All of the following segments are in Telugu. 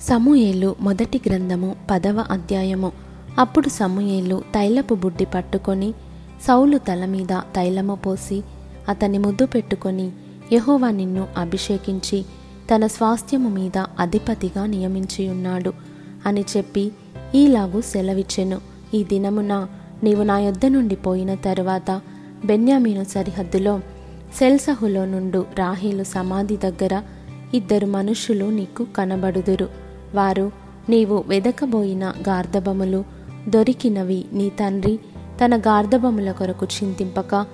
సమూయేలు మొదటి గ్రంథము పదవ అధ్యాయము. అప్పుడు సమూయేలు తైలపు బుడ్డి పట్టుకొని సౌలు తల మీద తైలము పోసి అతన్ని ముద్దు పెట్టుకొని యెహోవా నిన్ను అభిషేకించి తన స్వాస్థ్యము మీద అధిపతిగా నియమించి ఉన్నాడు అని చెప్పి ఈలాగూ సెలవిచ్చెను. ఈ దినమున నీవు నా యొద్ద నుండి పోయిన తరువాత బెన్యామీను సరిహద్దులో సెల్సహులో నుండు రాహేలు సమాధి దగ్గర ఇద్దరు మనుషులు నీకు కనబడుదురు. వారు నీవు వెదకబోయిన గార్ధబములు దొరికినవి నీ తండ్రి తన గార్ధబముల కొరకు చింతింపక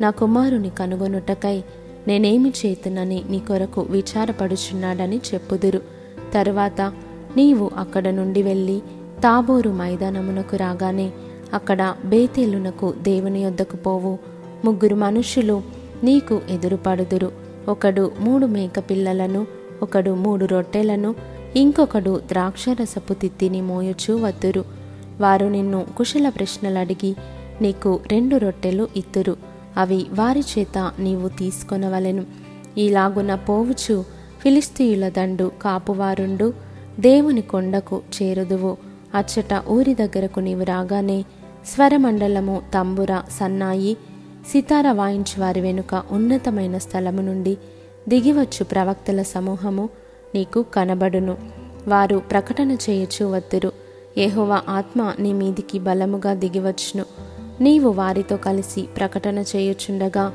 నా కుమారుని కనుగొనుటకై నేనేమి చేతునని నీ కొరకు విచారపడుచున్నాడని చెప్పుదురు. తరువాత నీవు అక్కడ నుండి వెళ్ళి తాబోరు మైదానమునకు రాగానే అక్కడ బేతేలునకు దేవుని యొద్దకు పోవు. ముగ్గురు మనుషులు నీకు ఎదురుపడుదురు. ఒకడు మూడు మేక పిల్లలను ఒకడు మూడు రొట్టెలను ఇంకొకడు ద్రాక్షరసపు తిత్తిని మోయచూ వద్దురు వారు నిన్ను కుశల ప్రశ్నలు అడిగి నీకు రెండు రొట్టెలు ఇత్తురు. అవి వారి చేత నీవు తీసుకొనవలెను. ఈలాగున పోవుచు ఫిలిస్తీయుల దండు కాపువారుండు దేవుని కొండకు చేరుదువు. అచ్చట ఊరి దగ్గరకు నీవు రాగానే స్వరమండలము తంబుర సన్నాయి సితార వాయించి వారి వెనుక ఉన్నతమైన స్థలము నుండి దిగివచ్చు ప్రవక్తల సమూహము. నీకు కనబడును. వారు ప్రకటన చేయొచ్చు వద్దురు ఏహోవా ఆత్మ నీ మీదికి బలముగా దిగివచ్చును. నీవు వారితో కలిసి ప్రకటన చేయుచుండగా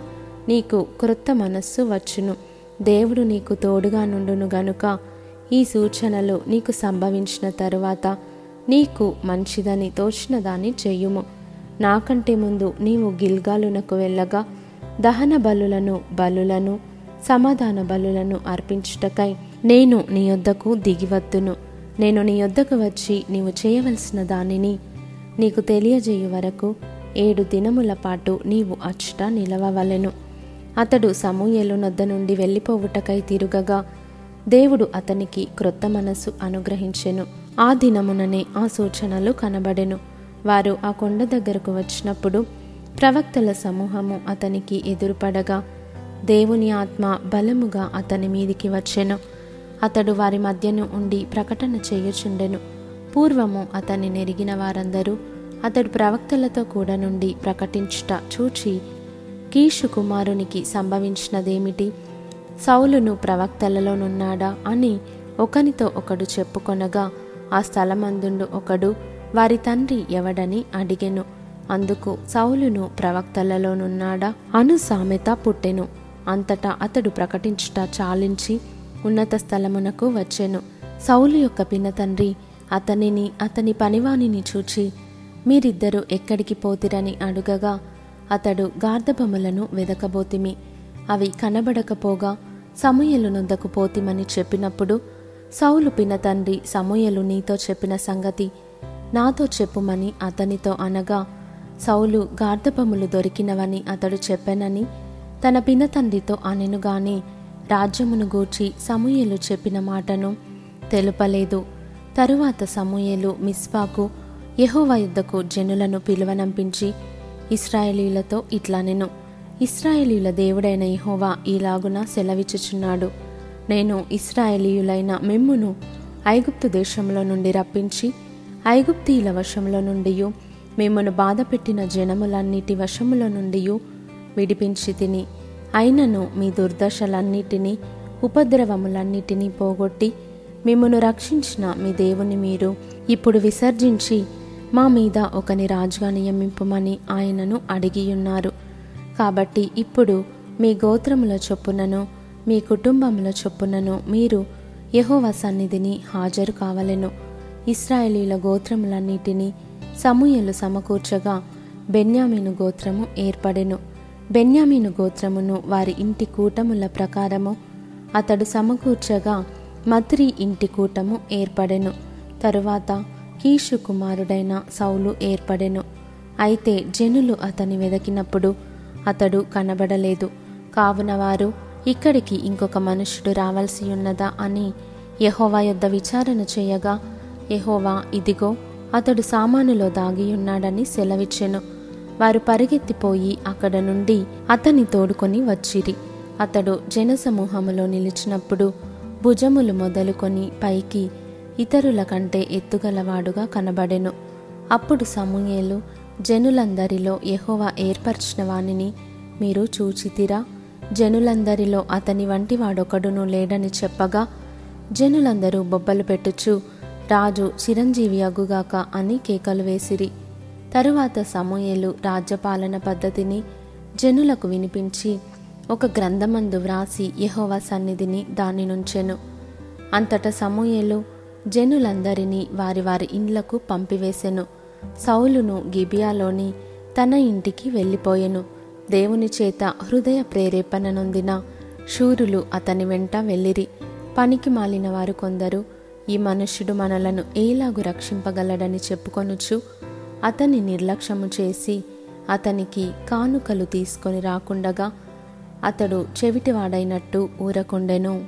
నీకు క్రొత్త మనస్సు వచ్చును. దేవుడు నీకు తోడుగా నుండును గనుక ఈ సూచనలు నీకు సంభవించిన తరువాత నీకు మంచిదని తోచిన దాన్ని చెయ్యుము నాకంటే ముందు నీవు గిల్గాలునకు వెళ్ళగా దహన బలులను బలులను సమాధాన బలులను అర్పించుటకై నేను నీ యొద్దకు దిగివద్దును నేను నీ యొద్దకు వచ్చి నీవు చేయవలసిన దానిని నీకు తెలియజేయు వరకు ఏడు దినముల పాటు నీవు అచ్చట నిలవవలెను. అతడు సమూయేలు నొద్ద నుండి వెళ్ళిపోవుటకై తిరుగగా దేవుడు అతనికి క్రొత్త మనస్సు అనుగ్రహించెను. ఆ దినముననే ఆ సూచనలు కనబడెను. వారు ఆ కొండ దగ్గరకు వచ్చినప్పుడు ప్రవక్తల సమూహము అతనికి ఎదురుపడగా దేవుని ఆత్మ బలముగా అతని మీదికి వచ్చెను. అతడు వారి మధ్యను ఉండి ప్రకటన చేయుచుండెను. పూర్వము అతన్ని నెరిగిన వారందరూ అతడు ప్రవక్తలతో కూడా నుండి ప్రకటించుట చూచి కీషు కుమారునికి సంభవించినదేమిటి? సౌలును ప్రవక్తలలోనున్నాడా అని ఒకనితో ఒకడు చెప్పుకొనగా ఆ స్థలమందుండు ఒకడు వారి తండ్రి ఎవడని అడిగెను. అందుకు సౌలును ప్రవక్తలలోనున్నాడా అను సామెత పుట్టెను. అంతటా అతడు ప్రకటించుట చాలించి ఉన్నత స్థలమునకు వచ్చెను. సౌలు యొక్క పినతండ్రి అతనిని అతని పనివానిని చూచి మీరిద్దరూ ఎక్కడికి పోతిరని అడుగగా అతడు గార్ధబొమ్మలను వెదకబోతిమి. అవి కనబడకపోగా సమూయలు నొందకు పోతిమని చెప్పినప్పుడు సౌలు పినతండ్రి సమూయలు నీతో చెప్పిన సంగతి నాతో చెప్పుమని అతనితో అనగా సౌలు గార్ధపములు దొరికినవని అతడు చెప్పెనని తన పినతండ్రితో అనెనుగాని రాజ్యమును గూర్చి సమూయలు చెప్పిన మాటను తెలుపలేదు. తరువాత సమూయలు మిస్పాకు యెహోవా యుద్ధకు జనులను పిలువనంపించి ఇస్రాయేలీలతో నేను ఇస్రాయేలీల దేవుడైన యహోవా ఈలాగున సెలవిచ్చుచున్నాడు. నేను ఇస్రాయేలీయులైన మిమ్మును ఐగుప్తు దేశంలో నుండి రప్పించి ఐగుప్తీయుల వశంలో నుండి మిమ్మను బాధపెట్టిన జనములన్నిటి వశముల నుండి విడిపించి తిని అయినను మీ దుర్దశలన్నిటినీ ఉపద్రవములన్నిటినీ పోగొట్టి మిమ్మను రక్షించిన మీ దేవుని మీరు ఇప్పుడు విసర్జించి మా మీద ఒకని రాజుగా నియమింపమని ఆయనను అడిగియున్నారు. కాబట్టి ఇప్పుడు మీ గోత్రముల చొప్పునను మీ కుటుంబముల చొప్పునను మీరు యహోవ సన్నిధిని హాజరు కావలెను. ఇస్రాయేలీల గోత్రములన్నిటినీ సమూయలు సమకూర్చగా బెన్యామీను గోత్రము ఏర్పడెను. బెన్యామీను గోత్రమును వారి ఇంటి కూటముల ప్రకారము అతడు సమకూర్చగా మద్రి ఇంటి కూటము ఏర్పడెను. తరువాత కీషు కుమారుడైన సౌలు ఏర్పడెను. అయితే జనులు అతని వెదకినప్పుడు అతడు కనబడలేదు. కావున వారు ఇక్కడికి ఇంకొక మనుష్యుడు రావాల్సి ఉన్నదా అని యహోవా యొద్ద విచారణ చేయగా యహోవా ఇదిగో అతడు సామానులో దాగి ఉన్నాడని సెలవిచ్చెను. వారు పరిగెత్తిపోయి అక్కడ నుండి అతన్ని తోడుకొని వచ్చిరి. అతడు జనసమూహములో నిలిచినప్పుడు భుజములు మొదలుకొని పైకి ఇతరుల కంటే ఎత్తుగలవాడుగా కనబడెను. అప్పుడు సమూయేలు జనులందరిలో యహోవా ఏర్పరిచిన వానిని మీరు చూచితిరా? జనులందరిలో అతని వంటి వాడొకడును లేడని చెప్పగా జనులందరూ బొబ్బలు పెట్టుచు రాజు చిరంజీవి అగుగాక అని కేకలు వేసిరి. తరువాత సమూయేలు రాజ్యపాలన పద్ధతిని జనులకు వినిపించి ఒక గ్రంథమందు వ్రాసి యెహోవా సన్నిధిని దాని నుంచెను అంతటా సమూయేలు జనులందరినీ వారి వారి ఇండ్లకు పంపివేసెను. సౌలును గిబియాలోని తన ఇంటికి వెళ్ళిపోయెను. దేవుని చేత హృదయ ప్రేరేపణ నొందిన శూరులు అతని వెంట వెళ్ళిరి. పనికి మాలిన వారు కొందరు ఈ మనుష్యుడు మనలను ఏలాగు రక్షింపగలడని చెప్పుకొనుచు అతని నిర్లక్ష్యము చేసి అతనికి కానుకలు తీసుకొని రాకుండగా అతడు చెవిటివాడైనట్టు ఊరకుండెను.